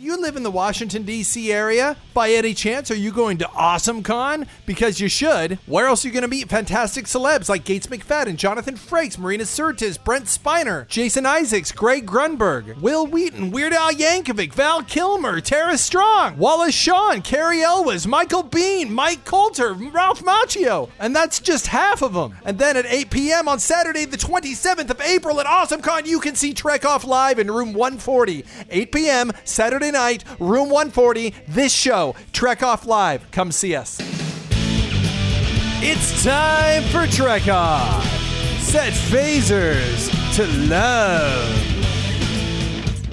You live in the Washington, D.C. area? By any chance, are you going to AwesomeCon? Because you should. Where else are you going to meet fantastic celebs like Gates McFadden, Jonathan Frakes, Marina Sirtis, Brent Spiner, Jason Isaacs, Greg Grunberg, Wil Wheaton, Weird Al Yankovic, Val Kilmer, Tara Strong, Wallace Shawn, Cary Elwes, Michael Biehn, Mike Colter, Ralph Macchio. And that's just half of them. And then at 8 p.m. on Saturday, the 27th of April at AwesomeCon, you can see Trek Off live in room 140. 8 p.m. Saturday night, room 140. This show, Trek Off Live. Come see us. It's time for Trek Off. Set phasers to love.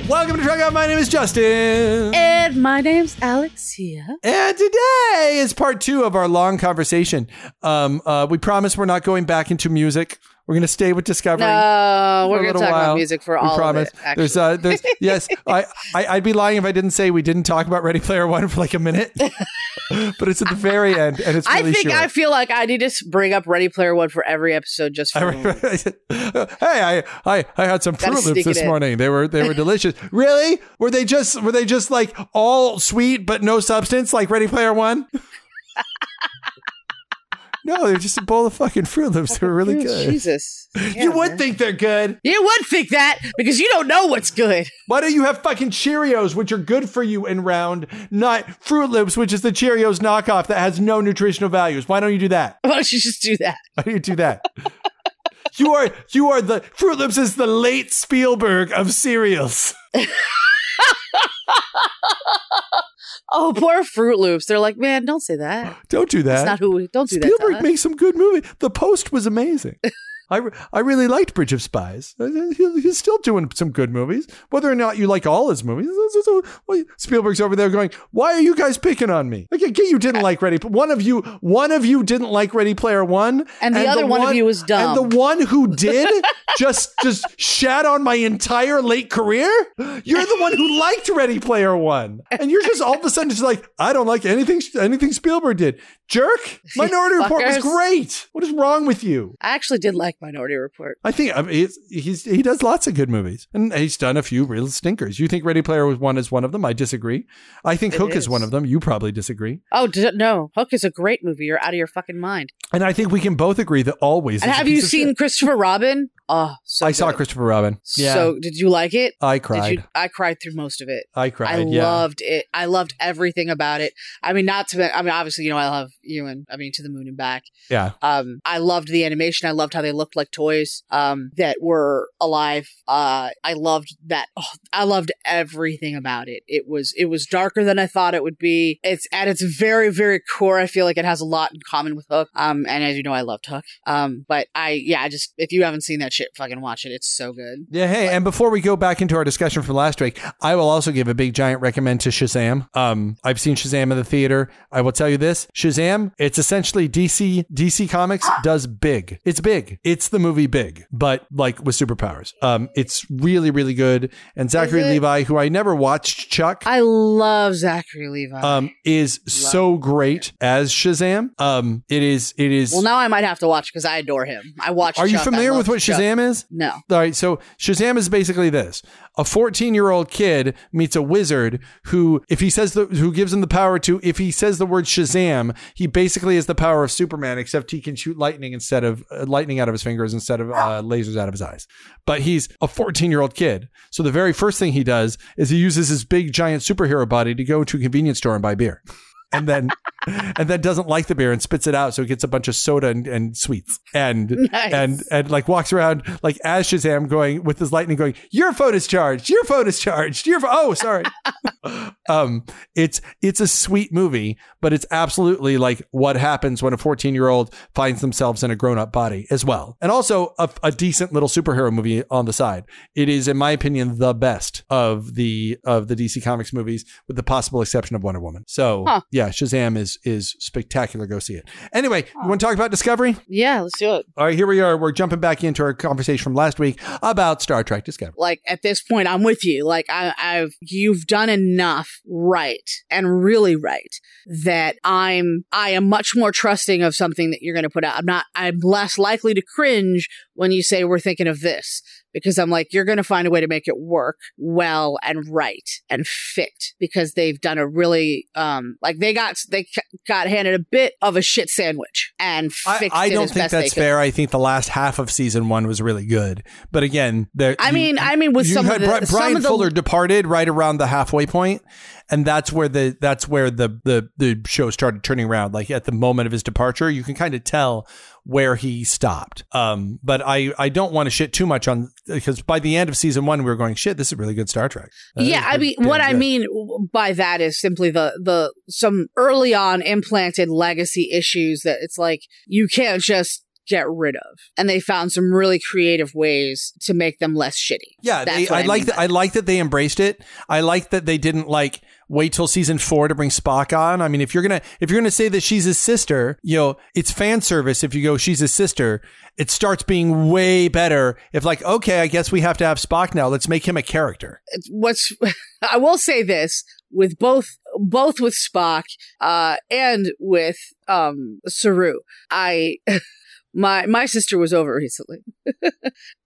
Welcome to Trek Off. My name is Justin. And my name's Alexia. And today is part two of our long conversation. Um, uh, we promise we're not going back into music. We're going to stay with Discovery. No, we're going to talk while. about music for we all promise. of it. Actually. There's, uh, there's, yes, I, I, I'd be lying if I didn't say we didn't talk about Ready Player One for like a minute, but it's at the very end, and it's I think short. I feel like I need to bring up Ready Player One for every episode just for I a re- hey, I, I, I had some Gotta Froot Loops this morning. They were they were delicious. really? Were they just were they just like all sweet but no substance, like Ready Player One? No, they're just a bowl of fucking Froot Loops. They're really good. Jesus. Yeah, you would man. think they're good. You would think that because you don't know what's good. Why don't you have fucking Cheerios, which are good for you and round, not Froot Loops, which is the Cheerios knockoff that has no nutritional values? Why don't you do that? Why don't you just do that? Why do you do that? you are you are the Froot Loops is the late Spielberg of cereals. Oh, poor Froot Loops. They're like, man, don't say that. Don't do that. That's not who we don't do that. Spielberg makes some good movies. The Post was amazing. I, re- I really liked Bridge of Spies. Uh, He's still doing some good movies. Whether or not you like all his movies, this is a- well, Spielberg's over there going, "Why are you guys picking on me?" Like, I get you didn't like Ready. One of you, one of you didn't like Ready Player One, And the other one of you was dumb. And the one who did just just shat on my entire late career. You're the one who liked Ready Player One, and you're just all of a sudden just like, I don't like anything anything Spielberg did. Jerk. Minority Report was great. What is wrong with you? I actually did like Minority Report. I think I mean, he's, he's he does lots of good movies, and he's done a few real stinkers. You think Ready Player One is one of them? I disagree. I think It Hook is. is. one of them. You probably disagree, Oh d- no, Hook is a great movie. You're out of your fucking mind. and I think we can both agree that Always. And have you seen. Christopher Robin? Oh, so I saw. Christopher Robin. Yeah, So did you like it? I cried. you? I cried through most of it. I cried. I yeah. loved it. I loved everything about it. I mean, not to. I mean, obviously, you know, I love Ewan. I mean, to the moon and back. Yeah. Um, I loved the animation. I loved how they looked like toys. Um, that were alive. Uh, I loved that. Oh, I loved everything about it. It was. It was darker than I thought it would be. It's at its very, very core. I feel like it has a lot in common with Hook. Um, and as you know, I loved Hook. Um, but I, yeah, I just if you haven't seen that shit, fucking watch it. It's so good. Yeah, hey, and before we go back into our discussion from last week, I will also give a big giant recommend to Shazam. Um, I've seen Shazam in the theater. I will tell you this: Shazam, it's essentially DC. DC Comics does big. It's big. It's the movie Big, but like with superpowers. Um, it's really, really good. And Zachary? Levi, who I never watched Chuck, I love Zachary Levi. um, is so great as Shazam. Um, it is. It is. Well, now I might have to watch because I adore him. I watched. are you Chuck. I familiar with what Chuck. Shazam is? No. All right, so Shazam is basically this: a 14 year old kid meets a wizard who, if he says the, who gives him the power to, if he says the word Shazam, he basically has the power of Superman, except he can shoot lightning instead of uh, lightning out of his fingers instead of uh, lasers out of his eyes. But he's a 14 year old kid, so the very first thing he does is he uses his big giant superhero body to go to a convenience store and buy beer. And then, and then doesn't like the beer and spits it out, so he gets a bunch of soda and, and sweets, and Nice. and and like walks around like as Shazam going with his lightning going, your phone is charged, your phone is charged, your pho- oh sorry. um, it's it's a sweet movie, but it's absolutely like what happens when a 14 year old finds themselves in a grown up body as well, and also a, a decent little superhero movie on the side. It is, in my opinion, the best of the of the DC Comics movies, with the possible exception of Wonder Woman. So Huh. yeah, Shazam is is spectacular. Go see it. Anyway, you want to talk about Discovery? Yeah, let's do it. All right, here we are. We're jumping back into our conversation from last week about Star Trek Discovery. Like at this point, I'm with you. Like I, I've you've done enough right and really right that I'm I am much more trusting of something that you're going to put out. I'm not. I'm less likely to cringe when you say we're thinking of this because I'm like, you're going to find a way to make it work well and right and fit because they've done a really, um, like they got, they got handed a bit of a shit sandwich and fixed I, I don't think that's fair. I think the last half of season one was really good, but again, there. I you- mean, I mean, with some of the, Bri- some Brian of the, Fuller departed right around the halfway point, and that's where the that's where the the the show started turning around. Like at the moment of his departure, you can kind of tell where he stopped. Um, but I I don't want to shit too much on because by the end of season one, we were going shit. This is really good Star Trek. Uh, yeah, I mean, what I mean by that is simply the the some early on implanted legacy issues that it's like you can't just get rid of, and they found some really creative ways to make them less shitty. Yeah, they, I, I like that. I like that they embraced it. I like that they didn't like wait till season four to bring Spock on. I mean, if you're gonna if you're gonna say that she's his sister, you know, it's fan service. If you go, she's his sister, it starts being way better. If like, okay, I guess we have to have Spock now. Let's make him a character. What's I will say this with both both with Spock uh, and with um, Saru, I. My my sister was over recently,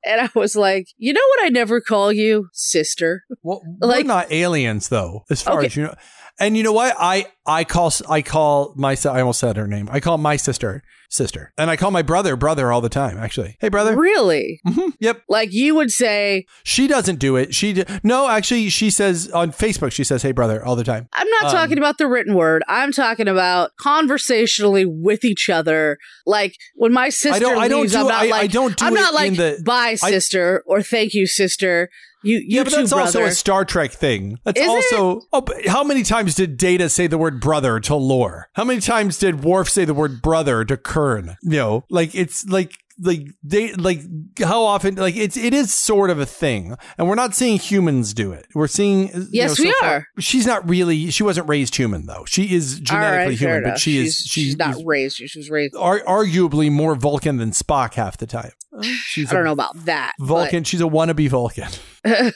and I was like, you know what? I never call you sister. Well, Like- we're not aliens though, as far Okay. as you know. And you know what? I I call I call my I almost said her name. I call my sister sister, and I call my brother brother all the time. Actually, hey brother. Really? Mhm. Yep. Like you would say, She doesn't do it. She d- no, actually, she says on Facebook. She says, "Hey, brother," all the time. I'm not Um, talking about the written word. I'm talking about conversationally with each other. Like when my sister I don't. I don't do. I'm not I, like, I don't do I'm not like the. bye I- sister or thank you sister. You you yeah, but that's also a Star Trek thing. That's Is it? also. Oh, but how many times did Data say the word brother to Lore? How many times did Worf say the word brother to Kurn? You know, like it's like like they like how often like it's it is sort of a thing, and we're not seeing humans do it. We're seeing. you Yes, know, we so far- are. She's not really. She wasn't raised human though. She is All genetically right, human, but she is. she's, She she's not is raised. She was raised. ar- arguably more Vulcan than Spock half the time. She's I don't know about that. Vulcan. She's a wannabe Vulcan.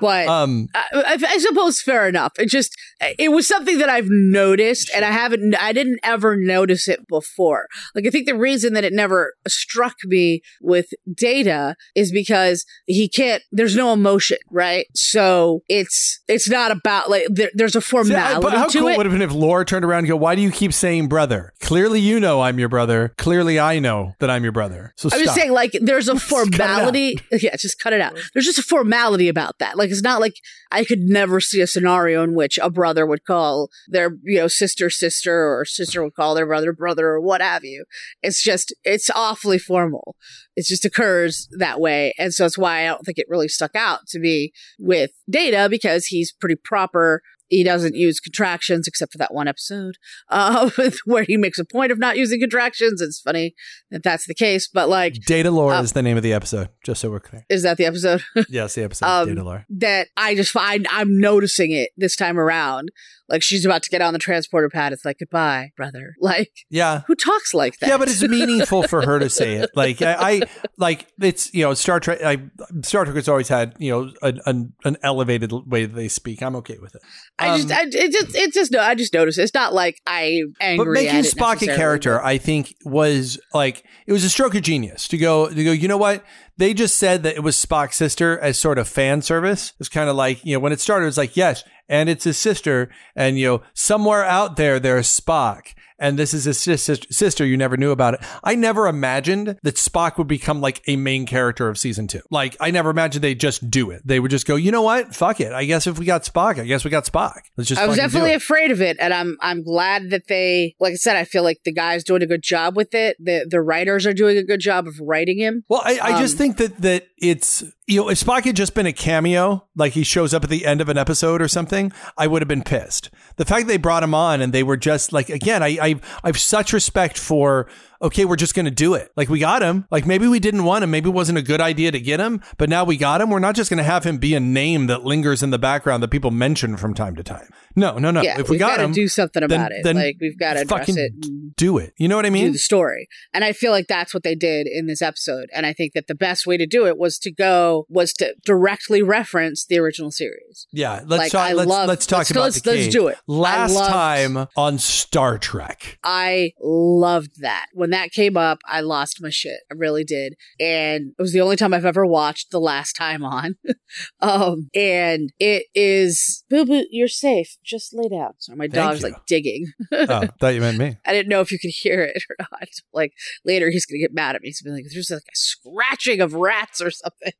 but, Um, I, I, suppose fair enough. It just it was something that I've noticed, and I haven't. I didn't ever notice it before. Like I think the reason that it never struck me with Data is because he can't. There's no emotion, right? So it's it's not about like there, there's a see, I- formality but how cool it. would have been if Lore turned around and go, "Why do you keep saying brother? Clearly, you know I'm your brother. Clearly, I know that I'm your brother. So I'm stop." just saying, like, there's a cut it out. formality. Yeah, just cut it out. There's just a formality about that. Like, it's not like I could never see a scenario in which a brother would call their, you know, sister sister or sister would call their brother brother or what have you. It's just, it's awfully formal. It just occurs that way. And so that's why I don't think it really stuck out to me with Data because he's pretty proper. He doesn't use contractions except for that one episode uh, where he makes a point of not using contractions. It's funny that that's the case, but like, Data Lore Um, is the name of the episode, just so we're clear. is that the episode? Yes, the episode Um, Data Lore. that I just find I'm noticing it this time around. Like she's about to get on the transporter pad. It's like goodbye, brother. Like Yeah. who talks like that? Yeah, but it's meaningful for her to say it. Like I, I like it's you know Star Trek. I, Star Trek has always had you know an, an an elevated way that they speak. I'm okay with it. I just, Um, I, it just, it just, no, I just noticed. It's not like I angry. but making Spock a character, I think, was like it was a stroke of genius to go to go. You know what? They just said that it was Spock's sister as sort of fan service. It's kind of like you know when it started, it was like yes, and it's his sister, and you know somewhere out there there's Spock. And this is his sister. You never knew about it. I never imagined that Spock would become like a main character of season two. Like I never imagined they'd just do it. They would just go, you know what? Fuck it. I guess if we got Spock, I guess we got Spock. Let's just. I was definitely afraid of it, and I'm I'm glad that they, like I said, I feel like the guy's doing a good job with it. The the writers are doing a good job of writing him. Well, I, I just Um, think that that it's you know if Spock had just been a cameo, like he shows up at the end of an episode or something, I would have been pissed. The fact they brought him on and they were just like again, I I I've such respect for okay, we're just going to do it. Like we got him. Like maybe we didn't want him. Maybe it wasn't a good idea to get him, but now we got him. We're not just going to have him be a name that lingers in the background that people mention from time to time. No, no, no. yeah, if we got gotta him, do something then- about it. then like we've got to address it. do it. You know what I do mean? the story. And I feel like that's what they did in this episode. And I think that the best way to do it was to go was to directly reference the original series. Yeah, let's Like, talk. I let's love- let's talk let's- about let's- the let's do it. Last loved- time on Star Trek. I loved that when when that came up, I lost my shit. I really did. And it was the only time I've ever watched the last time on. um, and it is, Boo Boo, you're safe. Just lay down. So my Thank dog's you. like digging. oh, thought you meant me. I didn't know if you could hear it or not. Like later, he's gonna get mad at me. He's gonna be like, "There's like a scratching of rats or something."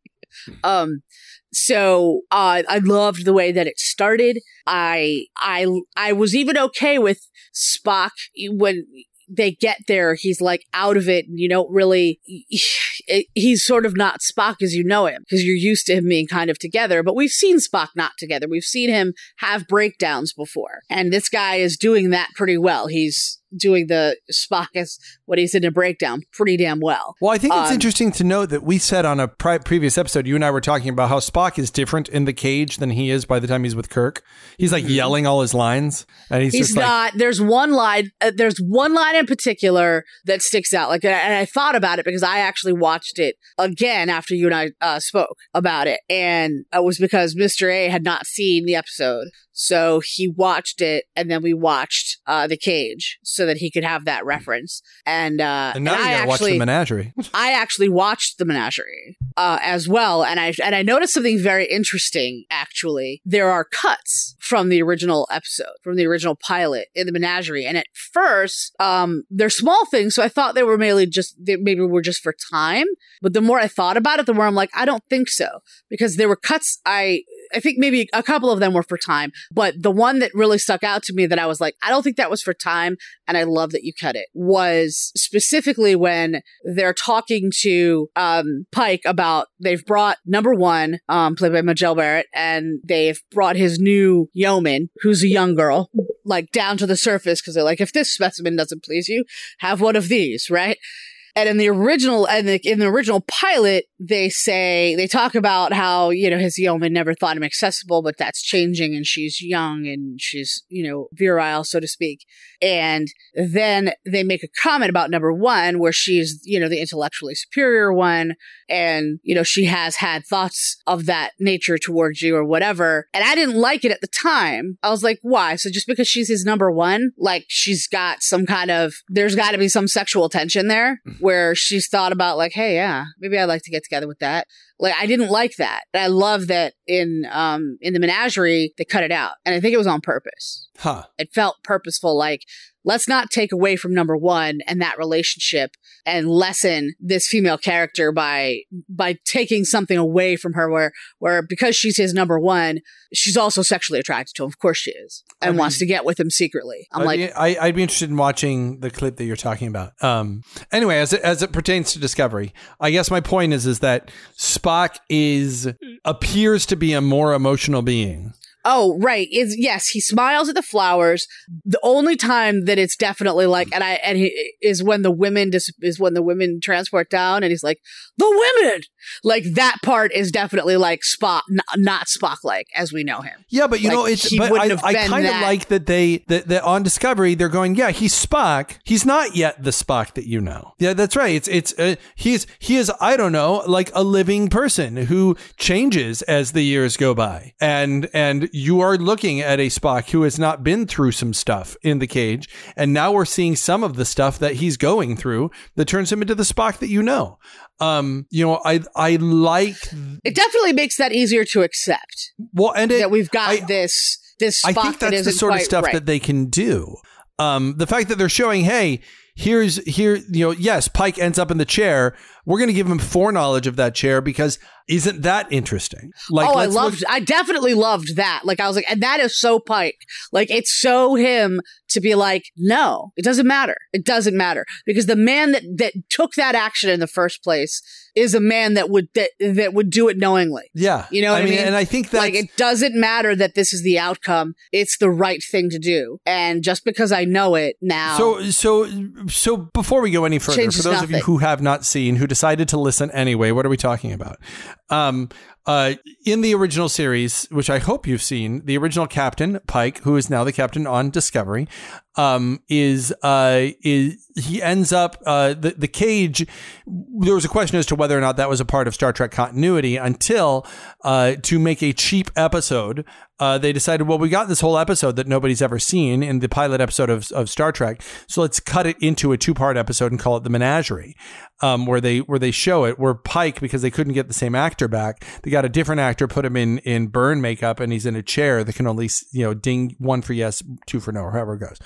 um, so uh, I loved the way that it started. I I I was even okay with Spock when they get there. He's like out of it, and you don't really. He's sort of not Spock as you know him because you're used to him being kind of together. But we've seen Spock not together. We've seen him have breakdowns before, and this guy is doing that pretty well. He's doing the Spock as what he's in a breakdown pretty damn well. Well, I think it's Um, interesting to note that we said on a pri- previous episode, you and I were talking about how Spock is different in the cage than he is by the time he's with Kirk. He's like yelling all his lines, and he's, Mm-hmm. He's just like, not. There's one line. Uh, there's one line in particular that sticks out. Like, and I thought about it because I actually watched it again after you and I uh, spoke about it, and it was because Mister A had not seen the episode, so he watched it, and then we watched uh, the cage so that he could have that reference. And uh, and now and you I gotta watch the menagerie. I actually watched the menagerie uh, as well, and I and I noticed something very interesting. Actually, there are cuts from the original episode, from the original pilot in the menagerie, and at first, um, they're small things, so I thought they were mainly just they maybe were just for time. But the more I thought about it, the more I'm like, I don't think so, because there were cuts I. I think maybe a couple of them were for time, but the one that really stuck out to me that I was like, I don't think that was for time, and I love that you cut it, was specifically when they're talking to um, Pike about they've brought number one, um, played by Majel Barrett, and they've brought his new yeoman, who's a young girl, like down to the surface because they're like, if this specimen doesn't please you, have one of these, right? And in the original, and the, in the original pilot, they say they talk about how you know his yeoman never thought him accessible, but that's changing, and she's young and she's you know virile, so to speak. And then they make a comment about number one, where she's you know the intellectually superior one, and you know she has had thoughts of that nature towards you or whatever. And I didn't like it at the time. I was like, why? So just because she's his number one, like she's got some kind of there's got to be some sexual tension there mm. where she's thought about like, hey, yeah, maybe I'd like to get together with that. Like I didn't like that. And I love that in um in the menagerie they cut it out. And I think it was on purpose. Huh. It felt purposeful like let's not take away from number 1 and that relationship and lessen this female character by by taking something away from her where where because she's his number 1 she's also sexually attracted to him of course she is and I mean- wants to get with him secretly i'm I'd like be, I, I'd be interested in watching the clip that you're talking about. Um, anyway, as it, as it pertains to Discovery, I guess my point is is that Spock is appears to be a more emotional being. Oh, right. Is yes, he smiles at the flowers. The only time that it's definitely like, and I and he is when the women dis, is when the women transport down, and he's like the women. Like that part is definitely like Spock, n- not Spock like as we know him. Yeah, but you Like, know, it's but I, I kind of like that they that, that on Discovery they're going, yeah, he's Spock. He's not yet the Spock that you know. Yeah, that's right. It's it's uh, he's he is I don't know like a living person who changes as the years go by, and and you are looking at a Spock who has not been through some stuff in the cage, and now we're seeing some of the stuff that he's going through that turns him into the Spock that you know. Um, you know, I I like It definitely makes that easier to accept well, and it, that we've got I- this this I Spock think that that's the sort of stuff right. that they can do. Um, the fact that they're showing, hey, here's here, you know, yes, Pike ends up in the chair. We're going to give him foreknowledge of that chair because isn't that interesting? Like, oh, I let's look- loved. I definitely loved that. Like, I was like, and that is so Pike. Like, it's so him to be like, no, it doesn't matter. It doesn't matter because the man that that took that action in the first place is a man that would that that would do it knowingly. yeah, You know what I mean? And I think that like, it doesn't matter that this is the outcome. It's the right thing to do. And just because I know it now, So so so before we go any further, for Changes those of you who have not seen, who decided to listen anyway, what are we talking about? Um, uh, in the original series, which I hope you've seen, the original captain Pike, who is now the captain on Discovery, um, is uh, is he ends up uh, the the cage. There was a question as to whether or not that was a part of Star Trek continuity until uh, to make a cheap episode uh, they decided, well, we got this whole episode that nobody's ever seen in the pilot episode of, of Star Trek, so let's cut it into a two part episode and call it the Menagerie, um, where they where they show it. Where Pike, because they couldn't get the same actor back, they got a different actor, put him in in burn makeup, and he's in a chair that can only you know ding one for yes, two for no, or however it goes.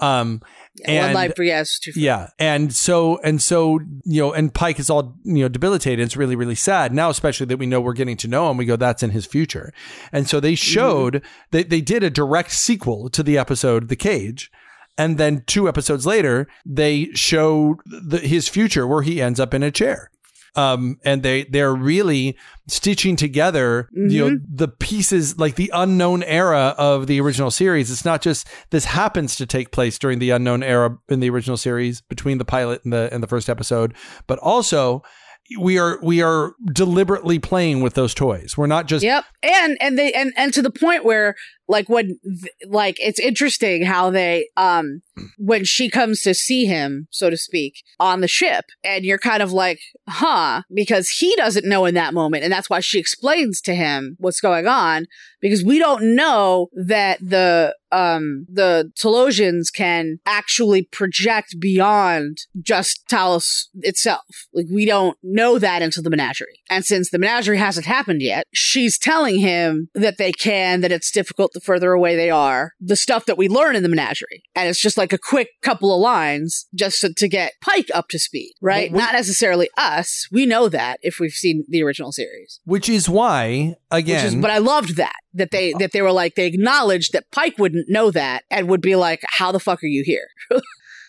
Um, yeah, one life for yes, two for yeah, and so and so you know, and Pike is all you know debilitated. It's really really sad now, especially that we know we're getting to know him. We go, that's in his future, and so they showed mm-hmm. they they did a direct sequel to the episode The Cage. And then two episodes later, they show the, his future where he ends up in a chair um, and they they're really stitching together mm-hmm. you know mm-hmm. the pieces like the unknown era of the original series it's not just this happens to take place during the unknown era in the original series between the pilot and the and the first episode but also we are we are deliberately playing with those toys. We're not just Yep. And and they and and to the point where like when like it's interesting how they um when she comes to see him so to speak on the ship and you're kind of like huh because he doesn't know in that moment and that's why she explains to him what's going on because we don't know that the um the Talosians can actually project beyond just Talos itself. Like we don't know that until the menagerie. And since the menagerie hasn't happened yet she's telling him that they can that it's difficult the further away they are, the stuff that we learn in the menagerie. And it's just like a quick couple of lines just to, to get Pike up to speed, right? Well, Not necessarily us. We know that if we've seen the original series. Which is why, again. Is, but I loved that. That they that they were like they acknowledged that Pike wouldn't know that and would be like, How the fuck are you here?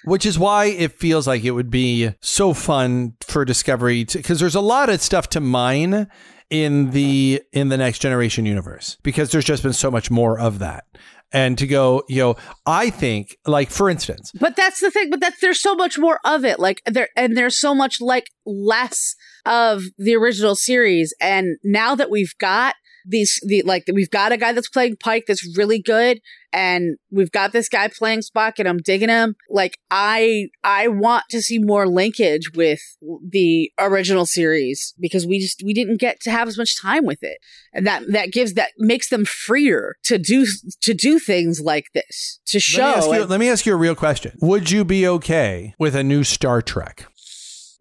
Which is why it feels like it would be so fun for Discovery because there's a lot of stuff to mine in the in the next generation universe because there's just been so much more of that. And to go you know i think like for instance. But that's the thing but that's there's so much more of it like there and there's so much like less of the original series. And now that we've got these the like we've got a guy that's playing Pike that's really good and we've got this guy playing Spock and I'm digging him. Like I I want to see more linkage with the original series because we just we didn't get to have as much time with it. And that that gives that makes them freer to do to do things like this. To show let me ask you, and, let me ask you a real question. Would you be okay with a new Star Trek?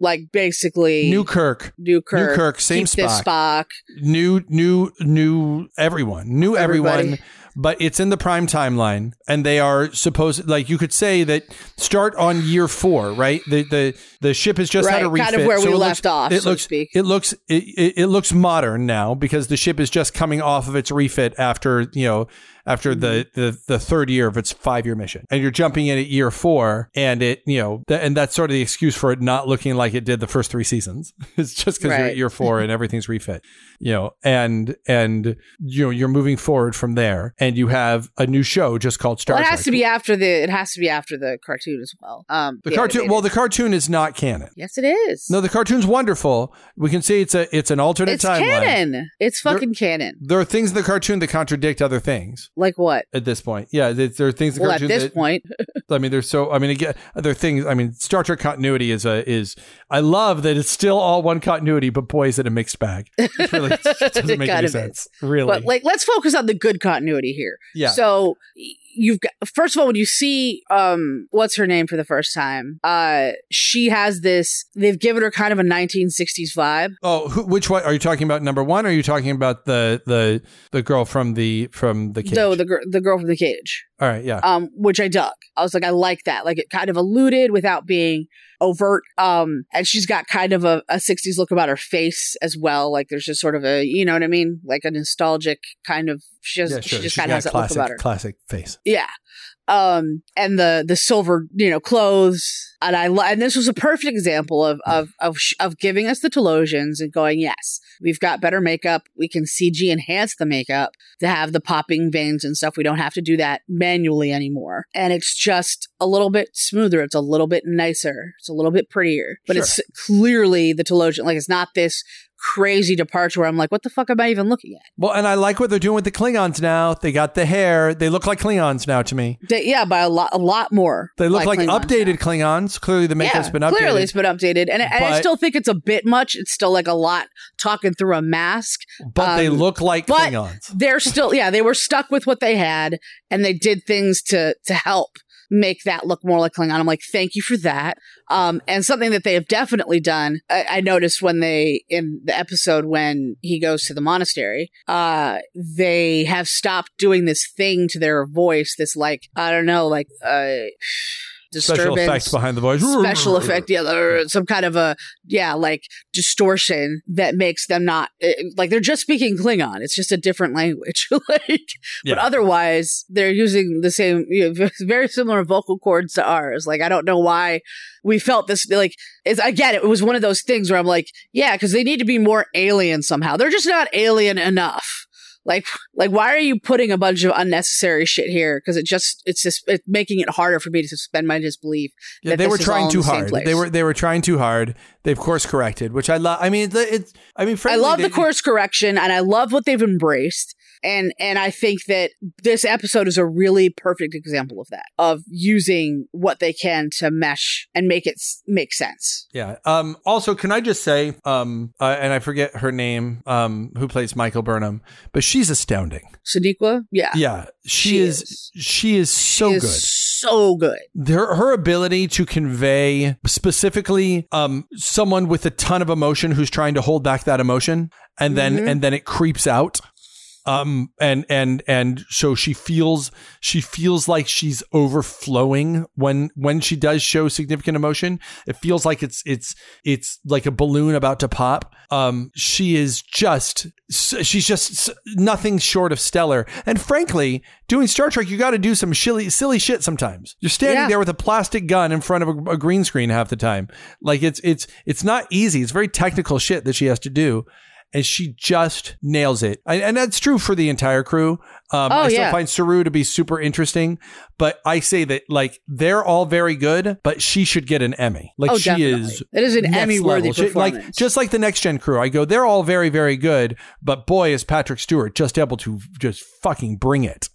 Like basically new Kirk, new Kirk, new Kirk, same Spock, Spock, new new new everyone, new Everybody. everyone but it's in the prime timeline and they are supposed like you could say that start on year four right? The the the ship has just right, had a refit kind of where so we left looks, off it so looks it looks it, it, it looks modern now because the ship is just coming off of its refit after you know after mm-hmm. the, the the third year of its five year mission, and you're jumping in at year four, and it you know, th- and that's sort of the excuse for it not looking like it did the first three seasons. it's just because right. you're at year four and everything's refit, you know, and and you know you're moving forward from there, and you have a new show just called Star. Well, it has Trek. to be after the it has to be after the cartoon as well. Um, the, the cartoon. Well, the cartoon is not canon. Yes, it is. No, the cartoon's wonderful. We can see it's a it's an alternate it's timeline. canon. It's fucking there, canon. There are things in the cartoon that contradict other things. Like what? At this point, yeah, there are things. Well, at this that, point, I mean, there's so. I mean, again, there are things. I mean, Star Trek continuity is a is. I love that it's still all one continuity, but boy, is it a mixed bag. It really doesn't make any sense. Is. Really, but like, let's focus on the good continuity here. Yeah. So you've got first of all when you see um what's her name for the first time uh she has this they've given her kind of a 1960s vibe. Oh who, which one are you talking about number one or are you talking about the the the girl from the from the cage? no the, gr- the girl from the cage all right yeah um which i dug i was like i like that like it kind of alluded without being overt. Um, and she's got kind of a, a 60s look about her face as well. Like there's just sort of a, you know what I mean? Like a nostalgic kind of, she, has, yeah, sure. she just kind of has that classic, look about her. Classic face. Yeah um and the the silver you know clothes and i and this was a perfect example of of of, of giving us the Talosians and going yes we've got better makeup we can cg enhance the makeup to have the popping veins and stuff we don't have to do that manually anymore and it's just a little bit smoother it's a little bit nicer it's a little bit prettier but sure. it's clearly the Talosian like it's not this crazy departure where I'm like, what the fuck am I even looking at? Well, and I like what they're doing with the Klingons now. They got the hair. They look like Klingons now to me. They, yeah, by a lot, a lot more. They look like, Klingons updated now. Klingons. Clearly, the makeup's yeah, been updated. Clearly, it's been updated, and, and I still think it's a bit much. It's still like a lot talking through a mask. but they um, look like but- Klingons. They're still, yeah, they were stuck with what they had, and they did things to to help make that look more like Klingon. I'm like, thank you for that. Um, and something that they have definitely done. I, I noticed when they in the episode when he goes to the monastery, uh, they have stopped doing this thing to their voice. This like I don't know, like uh, Special effects behind the voice. special effect, yeah, or some kind of a yeah, like distortion that makes them not eh, like they're just speaking Klingon. It's just a different language, like. Yeah. But otherwise, they're using the same, you know, very similar vocal cords to ours. Like, I don't know why we felt this. Like, it's again, it was one of those things where I'm like, yeah, because they need to be more alien somehow. They're just not alien enough. Like, like, why are you putting a bunch of unnecessary shit here? Because it just, it's just, it's making it harder for me to suspend my disbelief. Yeah, that they were trying in too the hard. They were they were trying too hard. They've course corrected, which I love. I mean, it's, it's I mean, I love they- the course correction and I love what they've embraced. And and I think that this episode is a really perfect example of that, of using what they can to mesh and make it s- make sense. Yeah. Um. Also, can I just say, um, uh, and I forget her name, um, who plays Michael Burnham, but she's astounding. Sonequa, yeah. Yeah, she, She is, is. She is so She is good. So good. her her ability to convey specifically um someone with a ton of emotion who's trying to hold back that emotion and then Mhm. and then it creeps out um and and and so she feels she feels like she's overflowing when when she does show significant emotion. It feels like it's it's it's like a balloon about to pop. Um she is just she's just nothing short of stellar. And frankly doing star trek you got to do some silly silly shit sometimes. You're standing Yeah. there with a plastic gun in front of a, a green screen half the time. Like it's it's it's not easy. It's very technical shit that she has to do and she just nails it. And, and that's true for the entire crew. Um, Oh, I still yeah. find Saru to be super interesting, but I say that like they're all very good, but she should get an Emmy. Like oh, she definitely. is It is an Emmy worthy performance. like just like the next gen crew. I go, they're all very, very good, but boy, is Patrick Stewart just able to just fucking bring it.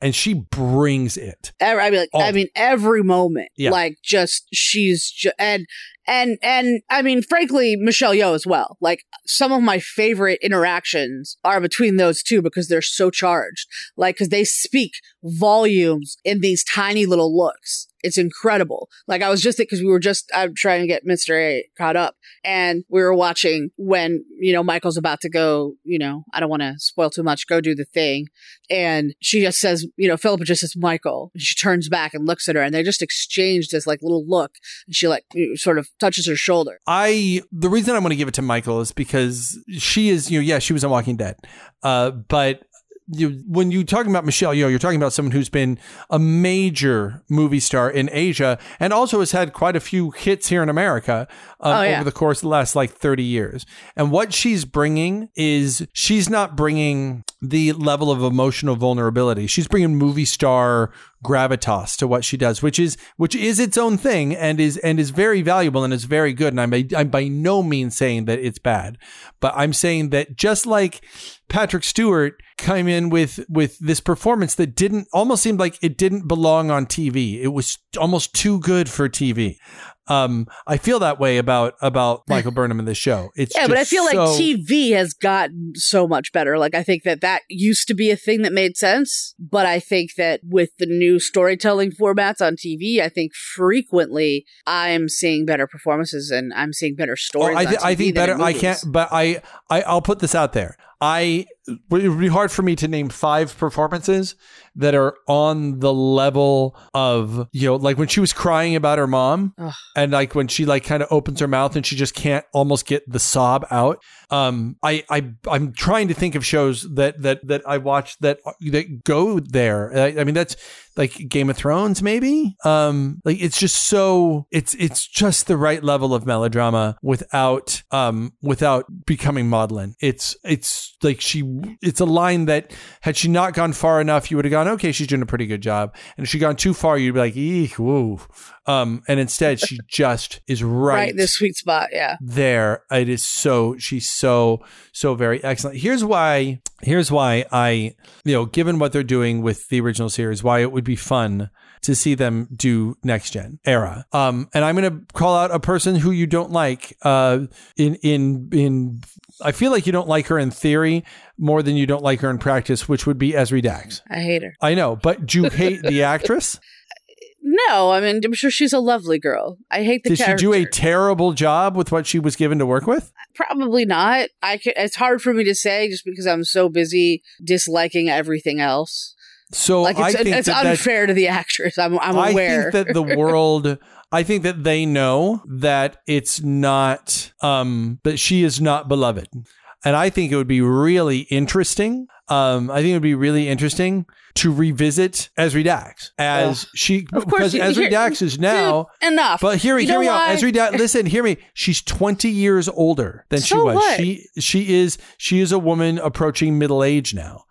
And she brings it. Every, I mean, like. I mean, every moment, Yeah. like just she's ju- and and and I mean, frankly, Michelle Yeoh as well. Like some of my favorite interactions are between those two because they're so charged. Like because they speak volumes in these tiny little looks. It's incredible. Like I was just because we were just I'm trying to get Mister A caught up, and we were watching when you know Michael's about to go. You know, I don't want to spoil too much. Go do the thing, and she just says, you know, Philippa just says Michael. And she turns back and looks at her, and they just exchange this like little look. And she like sort of touches her shoulder. I the reason I want to give it to Michael is because she is you know yeah she was on Walking Dead, uh, but you when you're talking about Michelle Yeoh, you're talking about someone who's been a major movie star in Asia and also has had quite a few hits here in America um, Oh, yeah. over the course of the last like 30 years. And what she's bringing is she's not bringing the level of emotional vulnerability. She's bringing movie star gravitas to what she does, which is which is its own thing and is and is very valuable and is very good. And I'm I'm by no means saying that it's bad, but I'm saying that just like Patrick Stewart came in with with this performance that didn't almost seemed like it didn't belong on TV. It was almost too good for TV. Um, I feel that way about about Michael Burnham in this show. It's Yeah, but I feel like TV has gotten so much better. Like I think that that used to be a thing that made sense, but I think that with the new storytelling formats on TV, I think frequently I'm seeing better performances and I'm seeing better Oh, stories. I, on thi- I think better. I can't, but I, I, I'll put this out there. I it would be hard for me to name five performances that are on the level of you know, like when she was crying about her mom, Ugh. and like when she like kind of opens her mouth and she just can't almost get the sob out. Um, I, I, I'm trying to think of shows that that that I watched that that go there. I, I mean, that's like Game of Thrones, maybe. Um, like it's just so it's it's just the right level of melodrama without um without becoming maudlin. It's it's like she it's a line that had she not gone far enough, you would have gone, okay, she's doing a pretty good job. And if she gone too far, you'd be like, eek, whoa. Um, and instead she just is right, Right, the sweet spot. Yeah. there. It is so she's so so very excellent. Here's why. Here's why I you know given what they're doing with the original series, why it would be fun to see them do next gen era. Um, and I'm gonna call out a person who you don't like. Uh, in in in. I feel like you don't like her in theory more than you don't like her in practice, which would be Ezri Dax. I hate her. I know, but do you hate the actress? No, I mean, I'm sure she's a lovely girl. I hate the Did she do a terrible job with what she was given to work with? Probably not. I can, it's hard for me to say just because I'm so busy disliking everything else. So Like I think it's that unfair to the actress. I'm I'm I aware. think that the world I think that they know that it's not um that she is not beloved. And I think it would be really interesting. Um, I think it would be really interesting to revisit Ezri Dax as she Of course, because you- Ezri Dax is now Dude, enough. but hear me, You hear me out. Ezri Dax, listen, hear me. She's 20 years older than she was. what? She she is she is a woman approaching middle age now.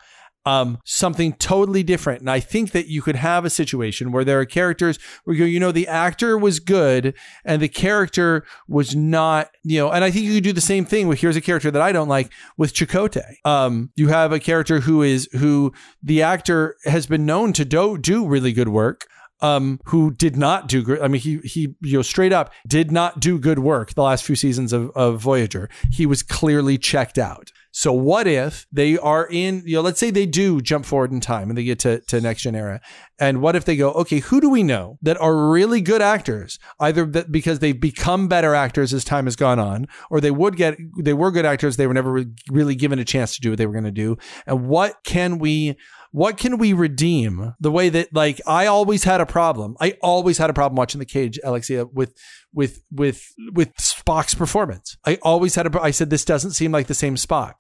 Um, something totally different. And I think that you could have a situation where there are characters where you go, you know, the actor was good and the character was not, you know, and I think you could do the same thing with here's a character that I don't like with Chakotay. Um, you have a character who is who the actor has been known to do do really good work um, who did not do good. I mean, he he you know straight up did not do good work the last few seasons of, of Voyager. He was clearly checked out. So what if they are in, you know, let's say they do jump forward in time and they get to, to next gen era. And what if they go, okay, who do we know that are really good actors, either that because they've become better actors as time has gone on, or they would get, they were good actors, they were never really given a chance to do what they were going to do. And what can we, what can we redeem the way that like I always had a problem. I always had a problem watching the cage, Alexia, with with with with Spock's performance. I always had a I said this doesn't seem like the same Spock.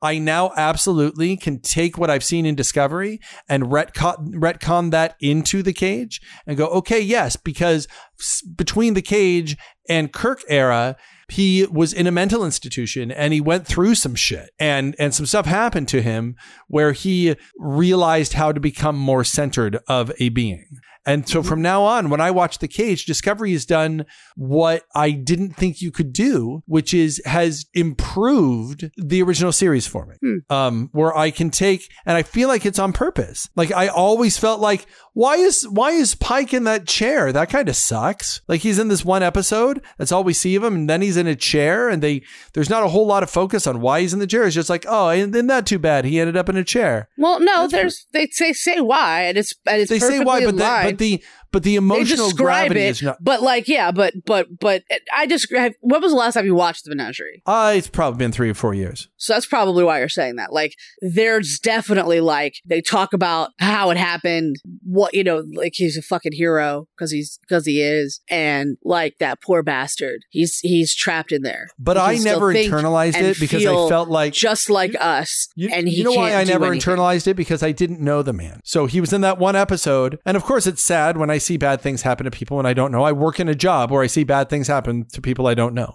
I now absolutely can take what I've seen in Discovery and retcon, retcon that into the cage and go, okay, yes, because between the cage and Kirk era, he was in a mental institution and he went through some shit and and some stuff happened to him where he realized how to become more centered of a being. And so from now on, when I watch The Cage, Discovery has done what I didn't think you could do, which is has improved the original series for me. Um, where I can take, and I feel like it's on purpose. Like I always felt like, why is why is Pike in that chair? That kind of sucks. Like he's in this one episode. That's all we see of him, and then he's in a chair, and they there's not a whole lot of focus on why he's in the chair. It's just like, oh, isn't that too bad? He ended up in a chair. well, no, there's they say say why, and it's and it's They say why, but the, aligned. But the but the emotional gravity it, is not. but like, yeah, but but but I just When was the last time you watched the Menagerie? Uh, it's probably been three or four years. So that's probably why you're saying that. Like, there's definitely like they talk about how it happened, what you know, like he's a fucking hero because he's because he is, and like that poor bastard, he's he's trapped in there. But I never internalized it because I felt like just like us, You, and he you know why I never anything. internalized it because I didn't know the man. So he was in that one episode, and of course it's sad when I see bad things happen to people and I don't know. I work in a job where I see bad things happen to people I don't know.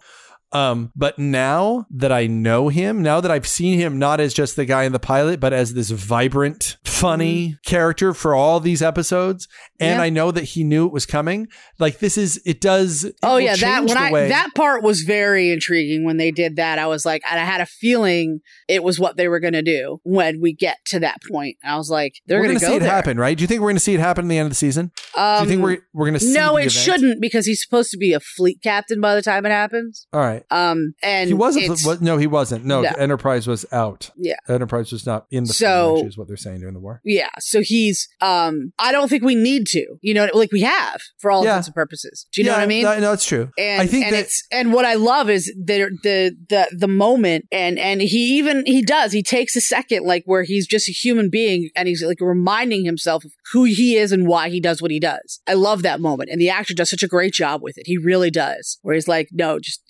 Um, but now that I know him, now that I've seen him not as just the guy in the pilot, but as this vibrant, funny character for all these episodes, and Mm-hmm. Yeah. I know that he knew it was coming. Like this is, it does. it Oh yeah, that when I way- that part was very intriguing when they did that. I was like, and I had a feeling it was what they were going to do when we get to that point. I was like, they're going to see go it happen, right? Do you think we're going to see it happen at the end of the season? Um, Do you think we're we're going to no, it event? shouldn't because he's supposed to be a fleet captain by the time it happens. All right. Um, and he wasn't. was- no, he wasn't. No, No. Enterprise was out. Yeah. Enterprise was not in the So- actually, is what they're saying during the war. Yeah, so he's um I don't think we need to. You know, like we have for all Yeah. intents and purposes. Do you know what I mean? No, no, it's true. and I think and that it's and what I love is the the the the moment and and he even he does he takes a second like where he's just a human being and he's like reminding himself of who he is and why he does what he does. I love that moment and the actor does such a great job with it. He really does. Where he's like, no, just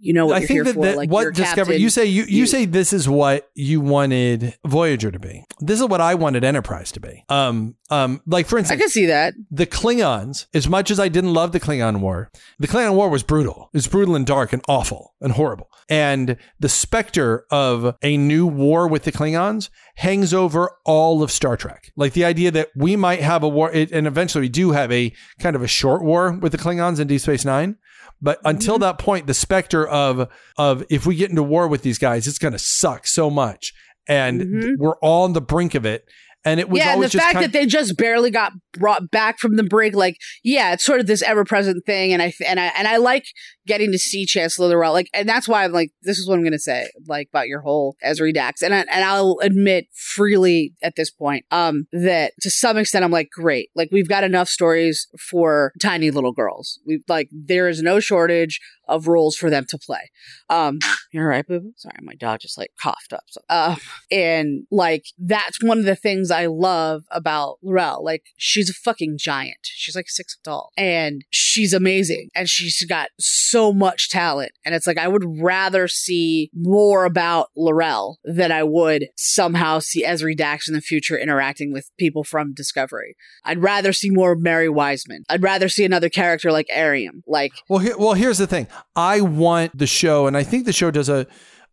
you know what I think that, for. that like what Discovery you say you, you you- say this is what you wanted Voyager to be. This is what I wanted Enterprise to be. Um um like for instance I can see that. the Klingons, as much as I didn't love the Klingon War, the Klingon War was brutal. It was brutal and dark and awful and horrible. And the specter of a new war with the Klingons hangs over all of Star Trek. Like the idea that we might have a war, it, and eventually we do have a kind of a short war with the Klingons in Deep Space Nine. But until that point, the specter of of if we get into war with these guys, it's going to suck so much, and Mhm. we're all on the brink of it. And it was yeah, and the fact that they just barely got brought back from the brink, like, yeah, it's sort of this ever present thing, and I and I and I like getting to see Chancellor L'Rell, like, and that's why I'm like, this is what I'm gonna say, like, about your whole Ezri Dax, and I, and I'll admit freely at this point, um, that to some extent I'm like, great, like we've got enough stories for tiny little girls, we like there is no shortage of roles for them to play. Um, you're right, boo. boo? Sorry, my dog just like coughed up. So, uh, and like that's one of the things I love about L'Rell. Like she's a fucking giant. She's like six foot tall, and she's amazing, and she's got so much talent. And it's like I would rather see more about L'Rell than I would somehow see Ezri Dax in the future interacting with people from Discovery. I'd rather see more Mary Wiseman. I'd rather see another character like Airiam. Like Well, well, here's the thing. I want the show, and I think the show does a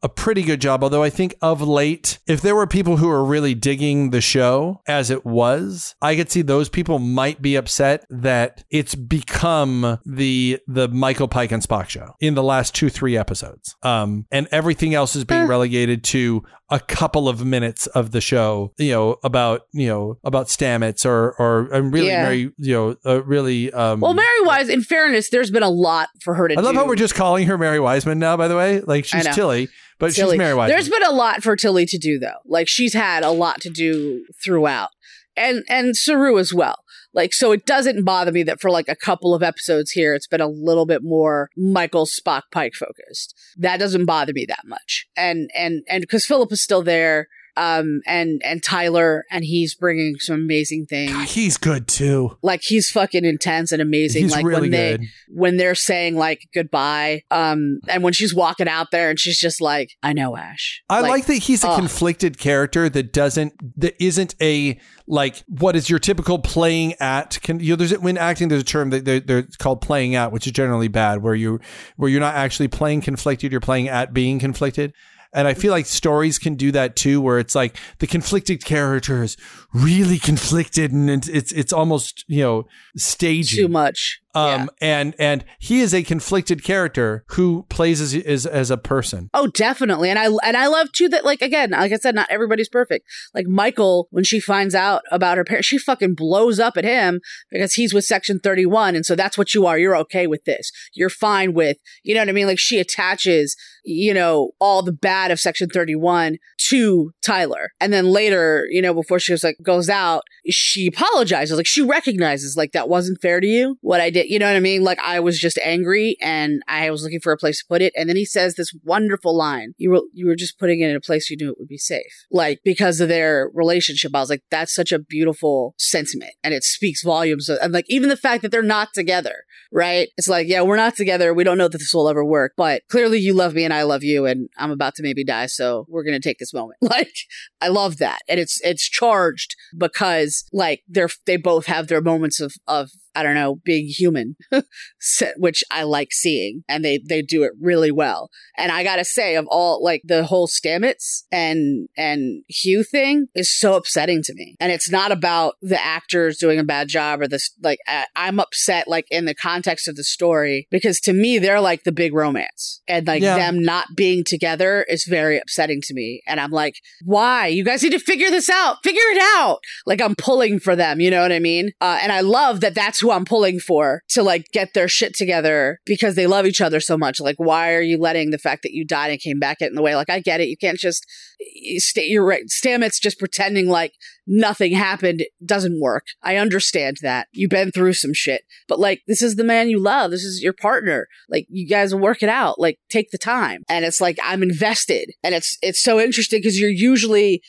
a pretty good job. Although I think of late, if there were people who are really digging the show as it was, I could see those people might be upset that it's become the the Michael Pike and Spock show in the last two three episodes, um, and everything else is being relegated to a couple of minutes of the show. You know about you know about Stamets or or and really Yeah. very you know uh, really. Um, Well, Mary Wise, in fairness, there's been a lot for her to I love do. how we're just calling her Mary Wiseman now, by the way. Like she's Tilly, but Tilly. she's Mary Wiseman. There's been a lot for Tilly to do, though. Like she's had a lot to do throughout, and and Saru as well. Like so, it doesn't bother me that for like a couple of episodes here, it's been a little bit more Michael Spock Pike focused. That doesn't bother me that much, and and and because Philip is still there. Um and and Tyler and he's bringing some amazing things. He's good too. Like he's fucking intense and amazing. He's like really when they when they're saying like goodbye um and when she's walking out there and she's just like i know ash I like, that he's a ugh. conflicted character that doesn't that isn't a like what is your typical playing at can you know there's when acting there's a term that they're, they're called playing out which is generally bad where you where you're not actually playing conflicted you're playing at being conflicted and I feel like stories can do that too, where it's like the conflicted character is really conflicted, and it's it's, it's almost you know stagey. too much Um, and and he is a conflicted character who plays as as, as a person. Oh, definitely. And I and I love too that like again, like I said, not everybody's perfect. Like Michael, when she finds out about her parents, she fucking blows up at him because he's with Section 31. And so that's what you are. You're okay with this. You're fine with, you know what I mean? Like she attaches, you know, all the bad of Section 31 to Tyler. And then later, you know, before she was like goes out, she apologizes. Like she recognizes like that wasn't fair to you. What I did, you know what I mean? Like I was just angry and I was looking for a place to put it. And then he says this wonderful line. You were you were just putting it in a place you knew it would be safe. Like because of their relationship. I was like, that's such a beautiful sentiment. And it speaks volumes. Of, and like even the fact that they're not together, right? It's like, yeah, we're not together. We don't know that this will ever work. But clearly you love me and I love you and I'm about to maybe die. So we're gonna take this moment. Like I love that. And it's it's charged because like they're they both have their moments of of I don't know, being human, which I like seeing, and they they do it really well. And I gotta say, of all like the whole Stamets and and Hugh thing is so upsetting to me. And it's not about the actors doing a bad job or this. Like I'm upset, like in the context of the story, because to me they're like the big romance, and like Yeah. them not being together is very upsetting to me. And I'm like, why? You guys need to figure this out. Figure it out. Like I'm pulling for them. You know what I mean? Uh, and I love that that's who I'm pulling for to like get their shit together because they love each other so much. Like, why are you letting the fact that you died and came back in the way? Like, I get it. You can't just you stay. You're right. Stamets just pretending like nothing happened doesn't work. I understand that. You've been through some shit. But like this is the man you love. This is your partner. Like you guys will work it out. Like take the time. And it's like I'm invested. And it's it's so interesting because you're usually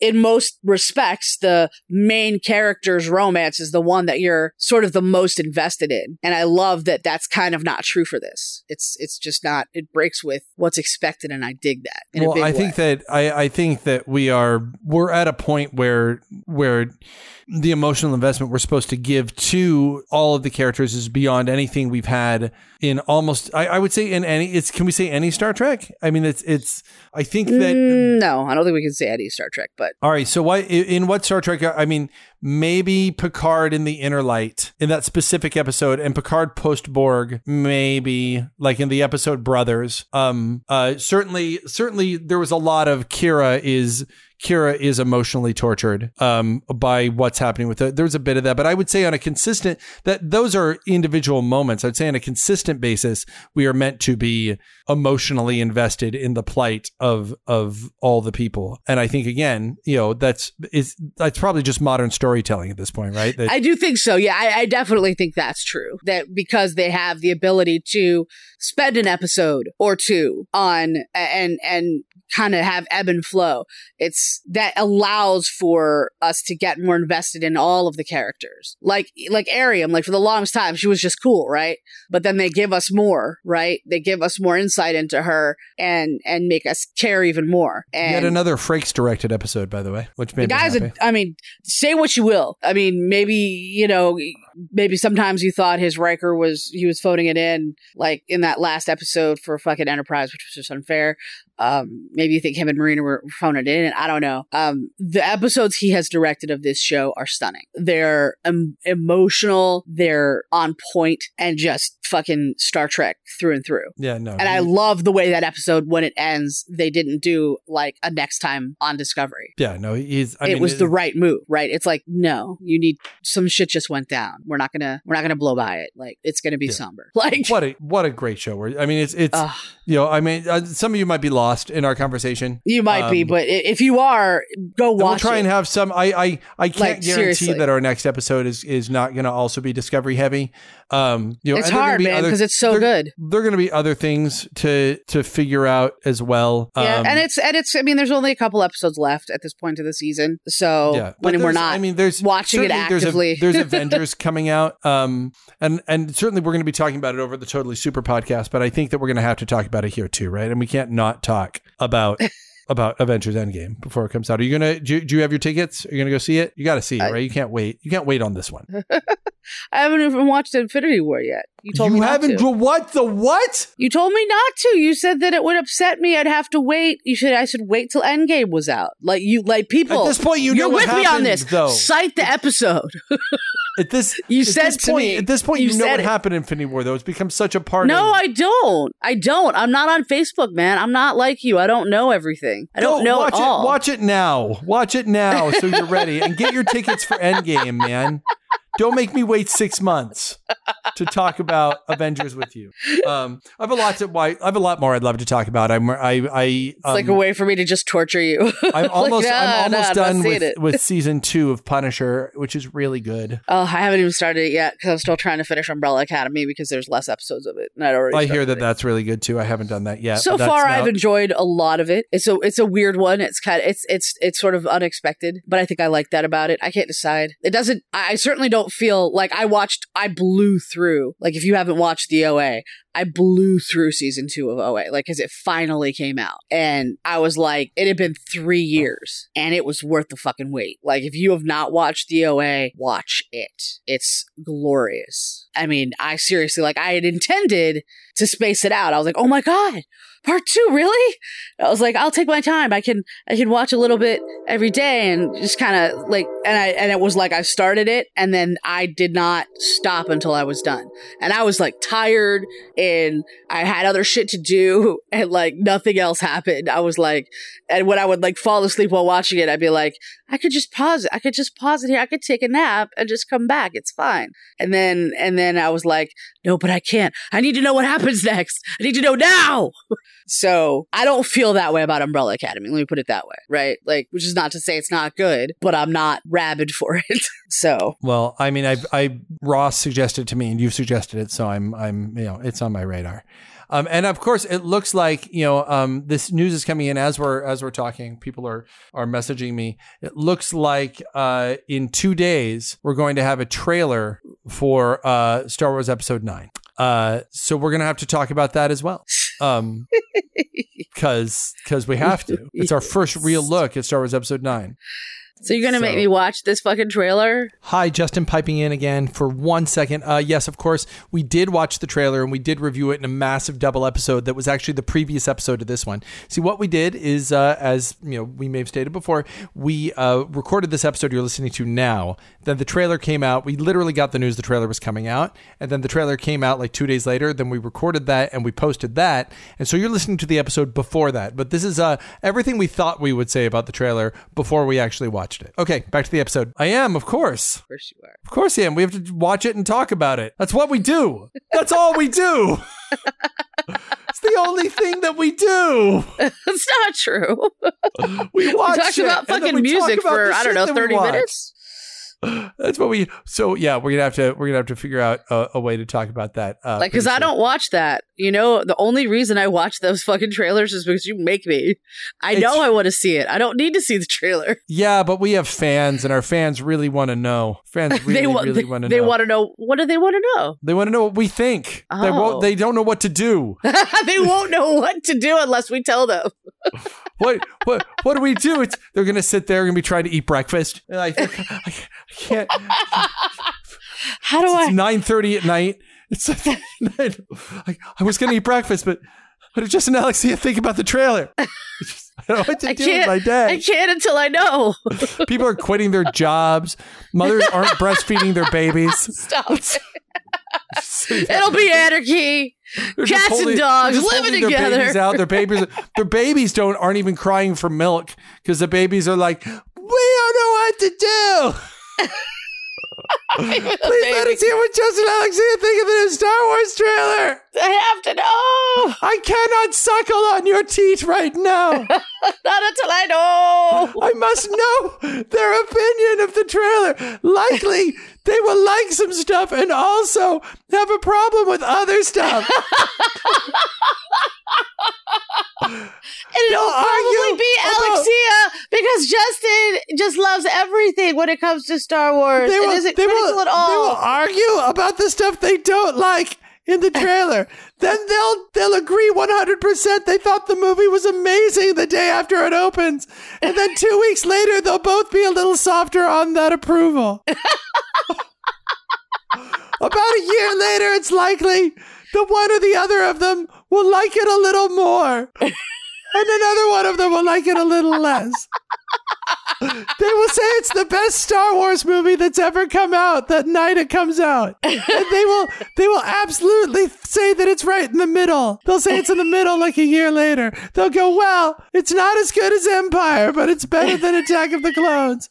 in most respects the main character's romance is the one that you're sort of the most invested in. And I love that that's kind of not true for this. It's it's just not it breaks with what's expected and I dig that. well, I think that I, I think that we are we're at a point where where the emotional investment we're supposed to give to all of the characters is beyond anything we've had in almost I, I would say in any it's can we say any Star Trek? I mean it's it's I think that Mm, no, I don't think we can say any Star Trek, but all right, so why in what Star Trek? I mean, maybe Picard in the Inner Light in that specific episode, and Picard post Borg, maybe like in the episode Brothers. Um, uh, certainly, certainly there was a lot of Kira is Kira is emotionally tortured um, by what's happening with it. There's a bit of that, but I would say on a consistent that those are individual moments. I'd say on a consistent basis, we are meant to be emotionally invested in the plight of of all the people. And I think again, you know, that's is that's probably just modern storytelling at this point, right? That, I do think so. Yeah, I, I definitely think that's true. That because they have the ability to spend an episode or two on and and kind of have ebb and flow. It's that allows for us to get more invested in all of the characters. Like like Airiam, like for the longest time, she was just cool, right? But then they give us more, right? They give us more insight into her and and make us care even more. And Yet another Frakes directed episode, by the way, which made the me guy's happy. a, I mean, say what you will. I mean, maybe, you know, maybe sometimes you thought his Riker was, he was phoning it in, like in that last episode for fucking Enterprise, which was just unfair. Um, maybe you think him and Marina were phoning it in. I don't know. Um, the episodes he has directed of this show are stunning. They're um, emotional, they're on point, and just fucking Star Trek through and through. yeah, no, And I love the way that episode, when it ends, they didn't do like a next time on Discovery yeah, no, he's. I it mean, was the right move, right? It's like, no, you need some shit just went down. We're not gonna we're not gonna blow by it. Like it's gonna be Yeah. somber. Like what a what a great show. I mean, it's it's ugh, you know, I mean, uh, some of you might be lost in our conversation. you might be, Um, but if you are, go And we'll watch try it. and have some. I I, I can't Like, guarantee seriously. that our next episode is is not going to also be discovery heavy. Um, you know, it's and there are gonna hard, be man, because it's so good. There are going to be other things to to figure out as well. Yeah, Um, and it's and it's. I mean, there's only a couple episodes left at this point of the season, so yeah, when we're not I mean, there's watching it certainly there's a- actively. There's, Avengers coming out, um, and and certainly we're going to be talking about it over the Totally Super podcast. But I think that we're going to have to talk about it here too, right? And we can't not talk about. About Avengers Endgame before it comes out. Are you gonna do? You, do you have your tickets? Are you gonna go see it? You got to see it, right? You can't wait. You can't wait on this one. I haven't even watched Infinity War yet. You told me not haven't. to. What the what? You told me not to. You said that it would upset me. I'd have to wait. You should. I should wait till Endgame was out. Like you, like people. At this point, you you're know what with me on this. though. Cite the episode. At this, You at said this to point, me- At this point, you you, know what it. happened in Infinity War, though. It's become such a part. no, of, I don't. I don't. I'm not on Facebook, man. I'm not like you. I don't know everything. I don't Go know watch it all. It, watch it now. Watch it now, so you're ready, and get your tickets for Endgame, man. Don't make me wait six months to talk about Avengers with you. Um, I have a lot to. Why I have a lot more I'd love to talk about. I'm. I. I. it's like um, a way for me to just torture you. I'm Like, almost. nah, I'm almost I'm done with it. with season two of Punisher, which is really good. Oh, I haven't even started it yet because I'm still trying to finish Umbrella Academy because there's less episodes of it, and I'd already. I hear that it. that's really good too. I haven't done that yet. so far now- i've enjoyed a lot of it it's a it's a weird one it's kind of it's it's it's sort of unexpected but i think i like that about it i can't decide it doesn't i I certainly don't feel like i watched i blew through like if you haven't watched the oa I blew through season two of OA, like, cause it finally came out. And I was like, it had been three years and it was worth the fucking wait. Like, if you have not watched the OA, watch it. It's glorious. I mean, I seriously, like, I had intended to space it out. I was like, oh my God, part two, really? I was like, I'll take my time. I can, I can watch a little bit every day and just kind of like, and I, and it was like I started it and then I did not stop until I was done. And I was like tired and I had other shit to do and like nothing else happened. I was like, and when I would like fall asleep while watching it, I'd be like, I could just pause it. I could just pause it here. I could take a nap and just come back. It's fine. And then, and then I was like, no, but I can't. I need to know what happens next. I need to know now. So I don't feel that way about Umbrella Academy. Let me put it that way, right? Like, which is not to say it's not good, but I'm not rabid for it. so Well, I mean, I, I Ross suggested to me, and you've suggested it, so I'm, I'm, you know, it's on my radar. Um, and of course, it looks like you know um, this news is coming in as we're as we're talking. People are are messaging me. It looks like uh, in two days we're going to have a trailer for uh, Star Wars Episode Nine. Uh, so we're gonna have to talk about that as well. Um, because because we have to. It's our first real look at Star Wars Episode Nine. So you're gonna So- make me watch this fucking trailer? Hi, Justin piping in again for one second. Uh, yes, of course, we did watch the trailer and we did review it in a massive double episode that was actually the previous episode of this one. See, what we did is, uh, as you know, we may have stated before, we uh, recorded this episode you're listening to now. Then the trailer came out. We literally got the news the trailer was coming out, and then the trailer came out like two days later. Then we recorded that and we posted that, and so you're listening to the episode before that. But this is uh, everything we thought we would say about the trailer before we actually watched it. Okay, back to the episode. I am, of course. Of course you are. Of course I am. We have to watch it and talk about it. That's what we do. That's all we do. it's the only thing that we do. it's not true. We watch we talked it, about fucking we talk music about for I don't know thirty minutes. That's what we. So yeah, we're gonna have to. We're gonna have to figure out a, a way to talk about that. Uh, Like, because I don't watch that. You know, the only reason I watch those fucking trailers is because you make me. I It's- know I want to see it. I don't need to see the trailer. Yeah, but we have fans, and our fans really want to know. Fans really, they want. really want to they know. want to know. What do they want to know? they want to know what we think. They Oh. won't. They don't know what to do. they won't know what to do unless we tell them. what what what do we do? It's they're gonna sit there and be trying to eat breakfast. And I think I, I can't. How do I? It's I? nine thirty at night. It's like, I, I was gonna eat breakfast, but what did Justin and Alex see? Think about the trailer. I don't know what to I do with can't- I can't until I know. People are quitting their jobs. Mothers aren't breastfeeding their babies. Stop. it. It'll be anarchy. just cats and dogs just living holding together. Their babies out. Their babies, their babies don't aren't even crying for milk because the babies are like, we don't know what to do. Please let us hear what Justin and Alexia think of the new Star Wars trailer. I have to know. I cannot suckle on your teeth right now. Not until I know. I must know their opinion of the trailer. Likely, they will like some stuff and also have a problem with other stuff. And it'll probably be Alexia because Justin just loves everything when it comes to Star Wars. They will, isn't they critical will, at all. They will argue about the stuff they don't like in the trailer. then they'll they'll agree 100% they thought the movie was amazing the day after it opens. And then 2 weeks later they'll both be a little softer on that approval. About a year later it's likely the one or the other of them will like it a little more. And another one of them will like it a little less. They will say it's the best Star Wars movie that's ever come out that night it comes out. And they will they will absolutely say that it's right in the middle. They'll say it's in the middle like a year later. They'll go, "Well, it's not as good as Empire, but it's better than Attack of the Clones."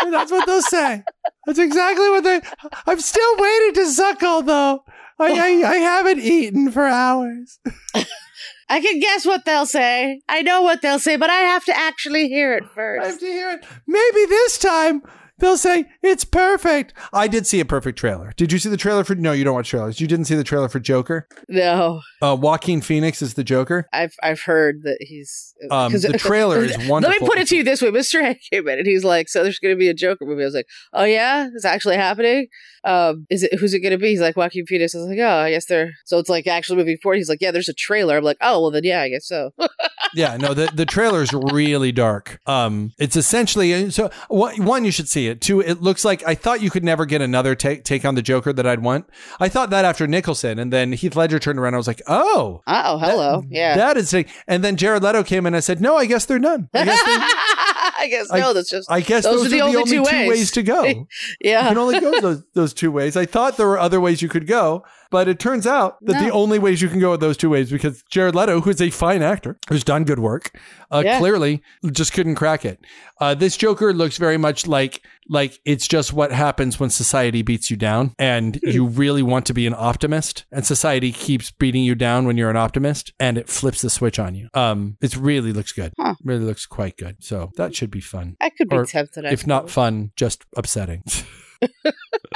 And that's what they'll say. That's exactly what they I'm still waiting to suckle though. I, I, I haven't eaten for hours. I can guess what they'll say. I know what they'll say, but I have to actually hear it first. I have to hear it. Maybe this time they'll say it's perfect. I did see a perfect trailer. Did you see the trailer for? No, you don't watch trailers. You didn't see the trailer for Joker. No, Uh, Joaquin Phoenix is the Joker. I've I've heard that he's. Um, the trailer is wonderful. Let me put it to you this way: Mr. Hank came in and he's like, "So there's going to be a Joker movie." I was like, "Oh yeah, it's actually happening." Um, is it who's it going to be? He's like Joaquin Phoenix. I was like, "Oh, I guess they're." So it's like actually moving forward. He's like, "Yeah, there's a trailer." I'm like, "Oh, well then, yeah, I guess so." yeah, no, the the trailer is really dark. Um, it's essentially so one you should see it. Two, it looks like I thought you could never get another take take on the Joker that I'd want. I thought that after Nicholson, and then Heath Ledger turned around. I was like, oh. oh, hello, yeah. That is, and then Jared Leto came in. and I said, "No, I guess they're done. I guess, they, I guess no. That's just I guess Those those, are the are the only only, two two ways. ways. to go. You yeah. can only go those those two ways. I thought there were other ways you could go. But it turns out that the only ways you can go are those two ways because Jared Leto, who's a fine actor, who's done good work, uh, Yeah. clearly just couldn't crack it. Uh, this Joker looks very much like like it's just what happens when society beats you down, and you really want to be an optimist, and society keeps beating you down when you're an optimist, and it flips the switch on you. Um, it really looks good. Huh. Really looks quite good. So that should be fun. I could be Or tempted. If not fun, just upsetting.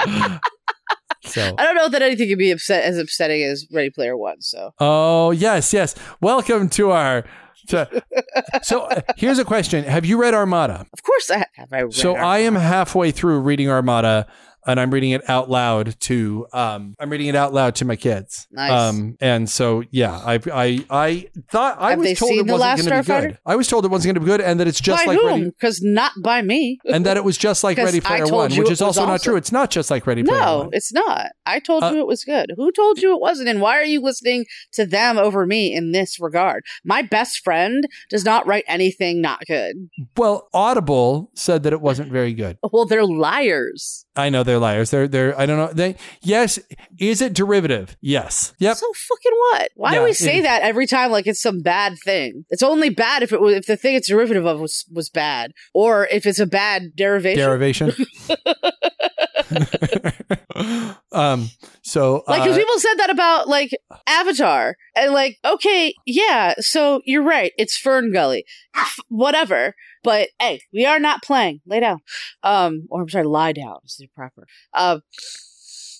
so. I don't know that anything could be upset as upsetting as Ready Player One. So Oh yes, yes. Welcome to our. To, so uh, here's a question: Have you read Armada? of course I have. I read So Ar- I am halfway through reading Armada, and I'm reading it out loud to. Um, I'm reading it out loud to my kids. Nice. Um, and so yeah, I I I thought I Have was told it wasn't going to be good. I was told it wasn't going to be good, and that it's just by like Because not by me. and that it was just like Ready Player One, which is also not true. It's not just like Ready Player No, One. it's not. I told Uh, you it was good. Who told you it wasn't? And why are you listening to them over me in this regard? My best friend does not write anything not good. Well, Audible said that it wasn't very good. Well, they're liars. I know they're liars. They're they're I don't know. They yes, is it derivative? Yes. Yep. So fucking what? Why Yeah, do we say that every time like it's some bad thing? It's only bad if it was if the thing it's derivative of was was bad, or if it's a bad derivation. Derivation. um so like, uh, because people said that about like Avatar, and like, okay, yeah, so you're right, it's FernGully, whatever. But hey, we are not playing. Lay down, um, or I'm sorry, lie down is the proper. Um,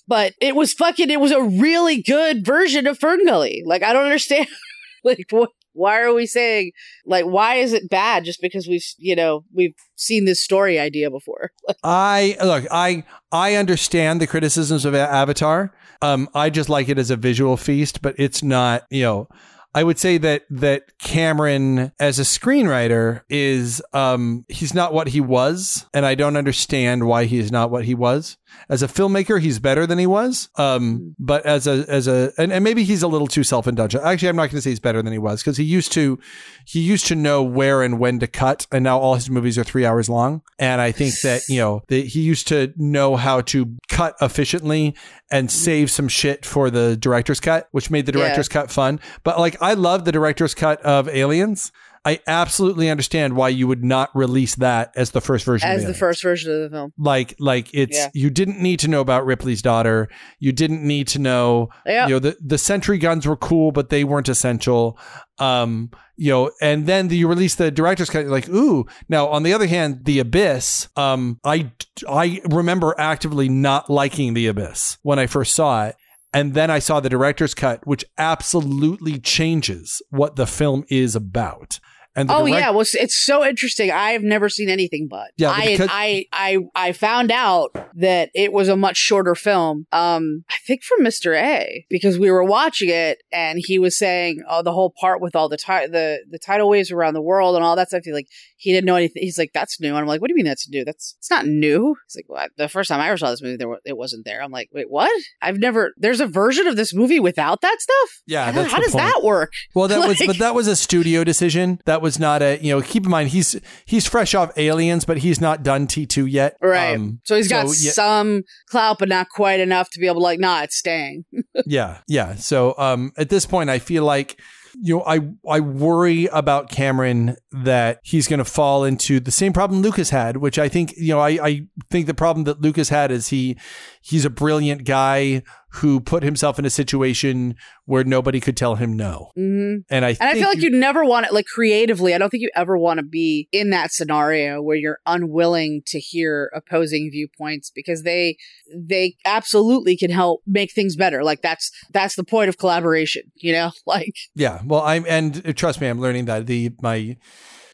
but it was fucking. It was a really good version of FernGully. Like, I don't understand. like, what? Why are we saying like why is it bad just because we've you know we've seen this story idea before? I look, I I understand the criticisms of Avatar. Um, I just like it as a visual feast, but it's not, you know. I would say that that Cameron, as a screenwriter, is um he's not what he was, and I don't understand why he is not what he was. As a filmmaker, he's better than he was. Um, but as a as a and, and maybe he's a little too self indulgent. Actually, I'm not going to say he's better than he was because he used to he used to know where and when to cut, and now all his movies are three hours long. And I think that you know that he used to know how to cut efficiently and mm-hmm. save some shit for the director's cut, which made the Yeah. director's cut fun. But like, I love the director's cut of Aliens. I absolutely understand why you would not release that as the first version. of As the Aliens first version of the film, like like it's Yeah. you didn't need to know about Ripley's daughter. You didn't need to know yeah, you know the the sentry guns were cool, but they weren't essential. Um, you know, and then you release the director's cut. Like, ooh. Now, on the other hand, the Abyss. Um, I I remember actively not liking the Abyss when I first saw it. And then I saw the director's cut, which absolutely changes what the film is about. And Oh direct- yeah, well, it's- so interesting. I've never seen anything but. Yeah, I, because- I I I found out that it was a much shorter film. Um, I think from Mister A because we were watching it and he was saying, oh, the whole part with all the ti- the the tidal waves around the world and all that stuff. He like he didn't know anything. He's like, that's new. And I'm like, what do you mean that's new? That's it's not new. He's like, well, the first time I ever saw this movie, there it wasn't there. I'm like, wait, what? I've never. There's a version of this movie without that stuff. Yeah, How, how does point. that work? Well, that was, but that was a studio decision. That was not a, you know, keep in mind he's he's fresh off Aliens, but he's not done T two yet. Right. Um, so he's got yeah, some clout, but not quite enough to be able to like, nah, it's staying. yeah, yeah. So um, at this point, I feel like you know, I I worry about Cameron that he's going to fall into the same problem Lucas had, which I think you know I I think the problem that Lucas had is he he's a brilliant guy who put himself in a situation where nobody could tell him no, hmm and I And I feel like you never want it, like creatively, I don't think you ever want to be in that scenario where you're unwilling to hear opposing viewpoints because they, they absolutely can help make things better. Like that's, that's the point of collaboration, you know? Like, Yeah, well, I'm and trust me, I'm learning that the my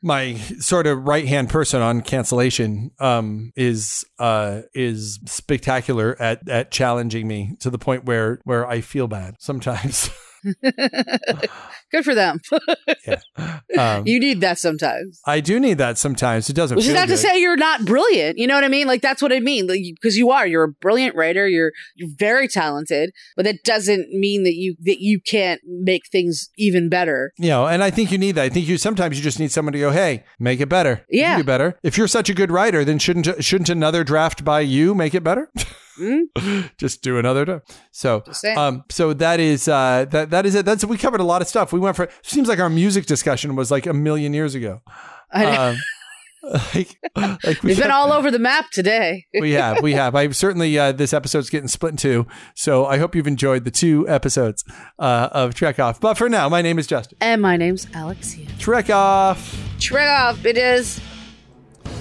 my sort of right hand person on cancellation um is uh is spectacular at at challenging me to the point where where I feel bad sometimes. good for them. um, you need that sometimes. I do need that sometimes. It doesn't. Which is not to say you're not brilliant. You know what I mean? Like that's what I mean. Like because you are. You're a brilliant writer. You're you're very talented. But that doesn't mean that you that you can't make things even better. you know, and I think you need that. I think you sometimes you just need someone to go, "Hey, make it better. Yeah. do better." If you're such a good writer, then shouldn't shouldn't another draft by you make it better? Just do another day. So, um, so that is uh, that that is it. That's we covered a lot of stuff. We went for. Seems like our music discussion was like a million years ago. I know. Um, like, like we We've been all over the map today. we have we have i certainly uh, this episode's getting split in two so i hope you've enjoyed the two episodes uh, of trek off but for now my name is justin and my name's Alexia. trek off Trek off. It is.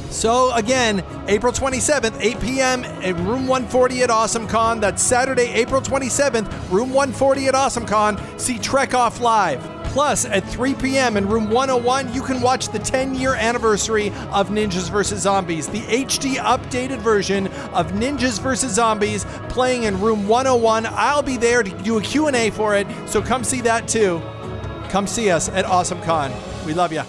So again april 27th 8 p.m at room 140 at awesomecon that's saturday april 27th room 140 at awesomecon see trek off live Plus, at 3 p.m. in room 101, you can watch the 10 year anniversary of Ninjas vs. Zombies, the HD updated version of Ninjas vs. Zombies playing in room 101. I'll be there to do a Q&A for it, so come see that too. Come see us at AwesomeCon. We love you.